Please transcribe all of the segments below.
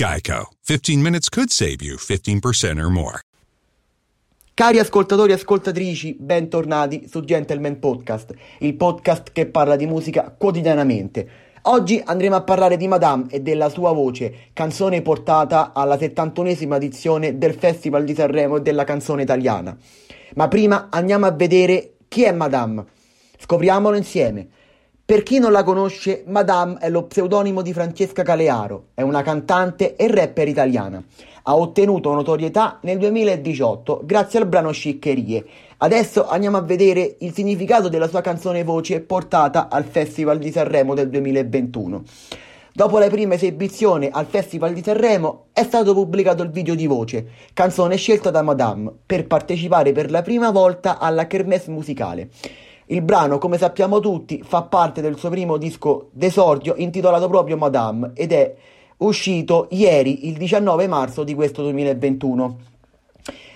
Geico. 15 minutes could save you 15% or more. Cari ascoltatori e ascoltatrici, bentornati su Gentleman Podcast, il podcast che parla di musica quotidianamente. Oggi andremo a parlare di Madame e della sua voce, canzone portata alla 71esima edizione del Festival di Sanremo e della canzone italiana. Ma prima andiamo a vedere chi è Madame. Scopriamolo insieme. Per chi non la conosce, Madame è lo pseudonimo di Francesca Calearo, è una cantante e rapper italiana. Ha ottenuto notorietà nel 2018 grazie al brano Sciccherie. Adesso andiamo a vedere il significato della sua canzone voce portata al Festival di Sanremo del 2021. Dopo la prima esibizione al Festival di Sanremo è stato pubblicato il video di voce, canzone scelta da Madame, per partecipare per la prima volta alla kermesse musicale. Il brano, come sappiamo tutti, fa parte del suo primo disco d'esordio intitolato proprio Madame ed è uscito ieri, il 19 marzo di questo 2021.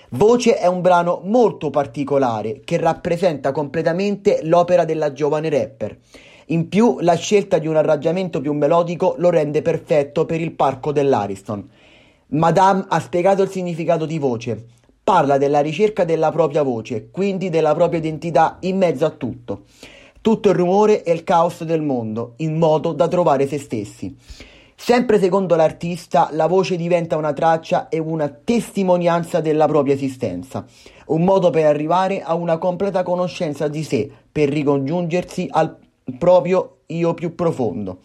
Voce è un brano molto particolare che rappresenta completamente l'opera della giovane rapper. In più, la scelta di un arrangiamento più melodico lo rende perfetto per il parco dell'Ariston. Madame ha spiegato il significato di voce. Parla della ricerca della propria voce, quindi della propria identità in mezzo a tutto. Tutto il rumore e il caos del mondo, in modo da trovare se stessi. Sempre secondo l'artista, la voce diventa una traccia e una testimonianza della propria esistenza, un modo per arrivare a una completa conoscenza di sé, per ricongiungersi al proprio io più profondo.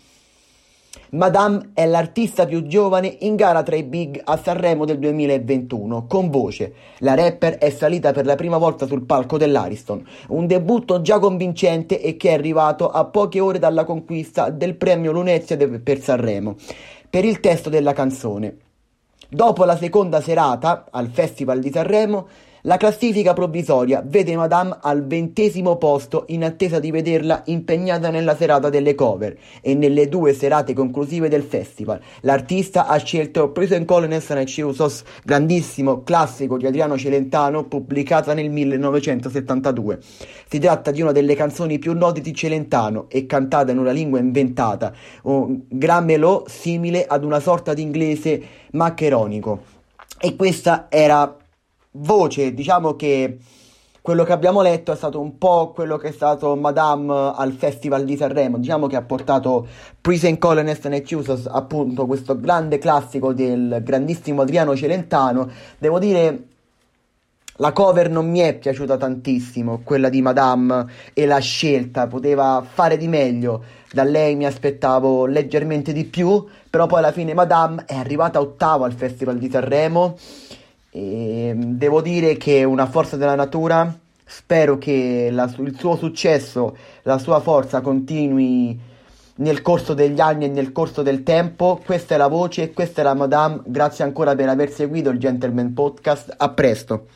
Madame è l'artista più giovane in gara tra i big a Sanremo del 2021, con voce. La rapper è salita per la prima volta sul palco dell'Ariston, un debutto già convincente e che è arrivato a poche ore dalla conquista del premio Lunezia per Sanremo, per il testo della canzone. Dopo la seconda serata, al Festival di Sanremo, la classifica provvisoria vede Madame al ventesimo posto in attesa di vederla impegnata nella serata delle cover e nelle due serate conclusive del festival. L'artista ha scelto Prison Colonels and Chiusos, grandissimo classico di Adriano Celentano, pubblicata nel 1972. Si tratta di una delle canzoni più note di Celentano e cantata in una lingua inventata, un gran melò simile ad una sorta di inglese maccheronico. E questa era voce, diciamo che quello che abbiamo letto è stato un po' quello che è stato Madame al Festival di Sanremo, diciamo che ha portato Prison Colonist Accusers, appunto questo grande classico del grandissimo Adriano Celentano. Devo dire, la cover non mi è piaciuta tantissimo, quella di Madame e la scelta, poteva fare di meglio, da lei mi aspettavo leggermente di più, però poi alla fine Madame è arrivata ottava al Festival di Sanremo e ehm, devo dire che è una forza della natura. Spero che la, il suo successo, la sua forza continui nel corso degli anni e nel corso del tempo. Questa è la voce, questa è la Madame. Grazie ancora per aver seguito il Gentleman Podcast. A presto.